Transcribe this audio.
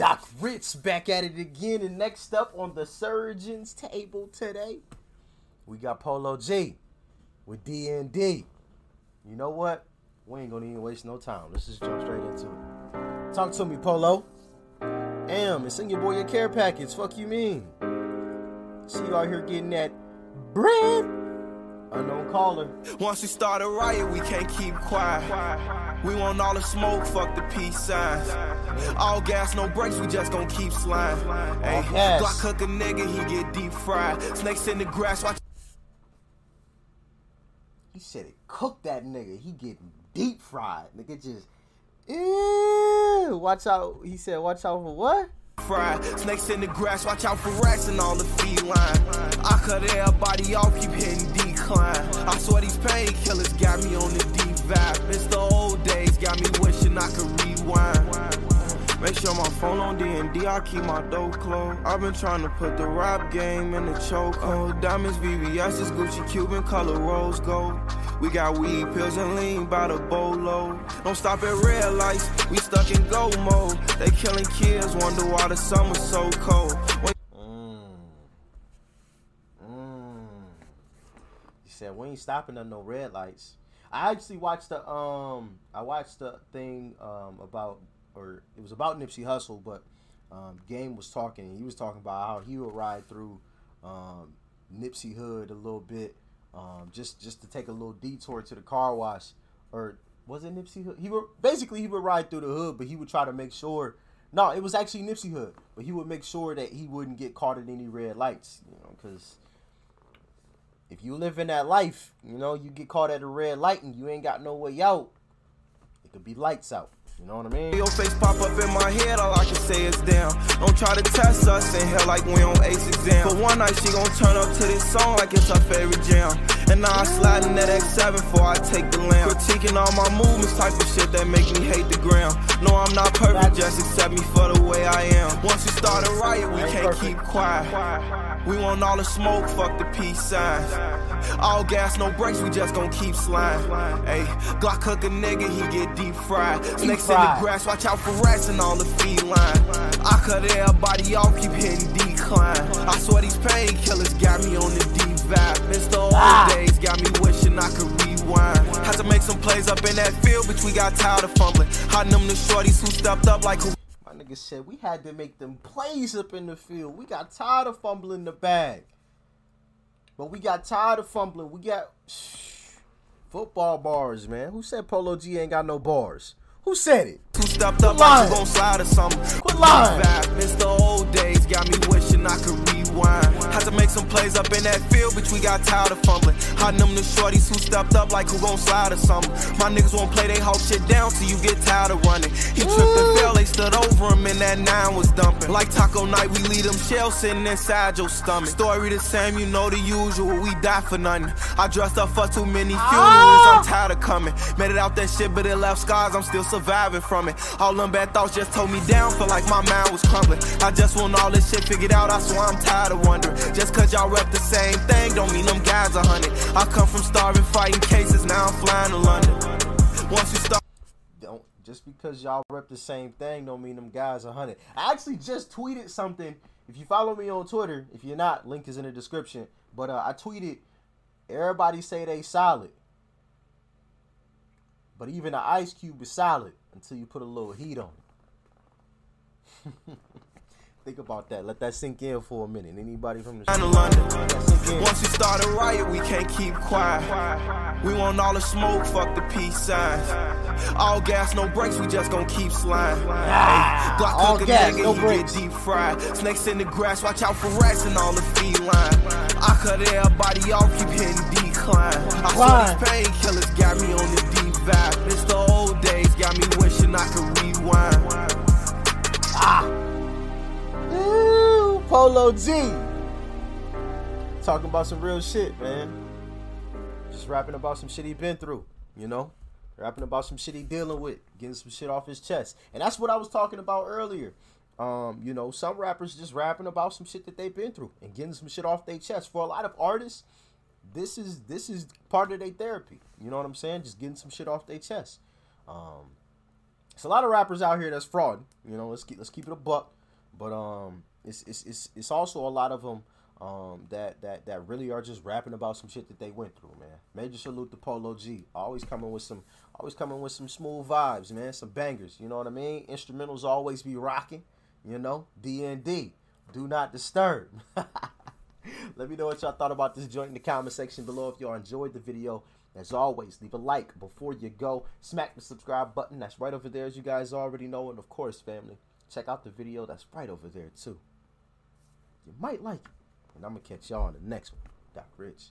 Doc Ritz back at it again. And next up on the surgeon's table today, we got Polo G with DND. You know what? We ain't gonna even waste no time. Let's just jump straight into it. Talk to me, Polo. Am, it's in your boy your care package. Fuck you mean? See you out here getting that bread. Unknown caller. Once we start a riot, we can't keep quiet. We want all the smoke, fuck the peace signs. All gas, no brakes, we just gon' keep sliding. Hey. Glock cook a nigga, he get deep fried. Snakes in the grass, watch. He said it cooked that nigga. He getting deep fried. Nigga just Ew, watch out. He said watch out for what? Fried. Snakes in the grass, watch out for rats and all the feline. I cut everybody off, keep hitting decline. I swear these painkillers got me on the deep vibe. It's the old days, got me wishing I could rewind. Make sure my phone on D&D, I keep my door closed. I've been trying to put the rap game in the chokehold. Diamonds, VVS's, Gucci, Cuban, color rose gold. We got weed, pills, and lean by the bolo. Don't stop at red lights, we stuck in go mode. They killing kids, wonder why the summer's so cold. When said we ain't stopping at no red lights. I actually watched the um I watched the thing um about or it was about Nipsey Hussle, but um Game was talking and he was talking about how he would ride through um Nipsey Hood a little bit um just just to take a little detour to the car wash or was it Nipsey Hood? He would basically he would ride through the hood, but he would try to make sure no, it was actually Nipsey Hood, but he would make sure that he wouldn't get caught in any red lights, you know, because if you live in that life, you know, you get caught at a red light and you ain't got no way out, it could be lights out. You know what I mean? Your face pop up in my head, all I can say is damn. Don't try to test us in hell like we on ace exam. But one night she gon' turn up to this song like it's her favorite jam. And now I'm sliding that X7 before I take the lamb. Critiquing all my movements, type of shit that make me hate the ground. No, I'm not perfect, just accept me for the way I am. Once we start a riot, we can't keep quiet. We want all the smoke, fuck the peace signs. All gas, no brakes, we just gon' keep sliding. Hey, Glock cook a nigga, he get deep fried. Snakes in the grass, watch out for rats and all the feline. I cut everybody off, keep hitting decline. I swear these painkillers got me on the deep vibe. It's the old Ah. days, got me wishing I could rewind. Had to make some plays up in that field, but we got tired of fumbling. Hiding them the shorties who stepped up like who. Nigga said we had to make them plays up in the field. We got tired of fumbling the bag. But we got tired of fumbling. We got football bars, man. Who said Polo G ain't got no bars? Who said it? Who stepped up Quit like lying. you gon' slide or something. Quit lying. Vibe, It's the old days, got me wishing I could Had to make some plays up in that field, bitch, we got tired of fumbling. Hiding them the shorties who stepped up like who gon' slide or something. My niggas won't play they whole shit down till you get tired of running. He tripped and fell, they stood over him and that nine was dumping. Like taco night, we leave them shells sitting inside your stomach. Story the same, you know the usual, we die for nothing. I dressed up for too many funerals, I'm tired of coming. Made it out that shit, but it left scars, I'm still surviving from it. All them bad thoughts just told me down, feel like my mind was crumbling. I just want all this shit figured out, I swear I'm tired of wondering. Just cause y'all rep the same thing, don't mean them guys a hundred. I come from starving, fighting cases, now I'm flying to London. Once you start. Don't just because y'all rep the same thing don't mean them guys are hundred. I actually just tweeted something. If you follow me on Twitter, if you're not, link is in the description. But uh, I tweeted, everybody say they solid, but even an ice cube is solid until you put a little heat on it. Think about that. Let that sink in for a minute. Anybody from the Down to street, London. let that sink in. Once we start a riot, we can't keep quiet. We want all the smoke, fuck the peace signs. All gas, no brakes, we just gon' keep sliding. Ah, Hey, Glock all gas, nigga, no brakes. deep fried. Snakes in the grass, watch out for rats and all the feline. I cut everybody off, keep hitting decline. I swear these painkillers G. Talking about some real shit, man. Just rapping about some shit he been through, you know? Rapping about some shit he dealing with, getting some shit off his chest. And that's what I was talking about earlier. Um, you know, some rappers just rapping about some shit that they've been through and getting some shit off their chest. For a lot of artists, this is this is part of their therapy. You know what I'm saying? Just getting some shit off their chest. Um, It's a lot of rappers out here that's fraud. You know, let's keep let's keep it a buck. But um, it's it's it's, it's also a lot of them um that that that really are just rapping about some shit that they went through, man. Major salute to Polo G. Always coming with some always coming with some smooth vibes, man. Some bangers. You know what I mean? Instrumentals always be rocking. You know, D and D. Do not disturb. Let me know what y'all thought about this joint in the comment section below. If y'all enjoyed the video, as always, leave a like before you go. Smack the subscribe button. That's right over there, as you guys already know. And of course, family, check out the video that's right over there, too. You might like it. And I'm going to catch y'all on the next one. Doc Rich.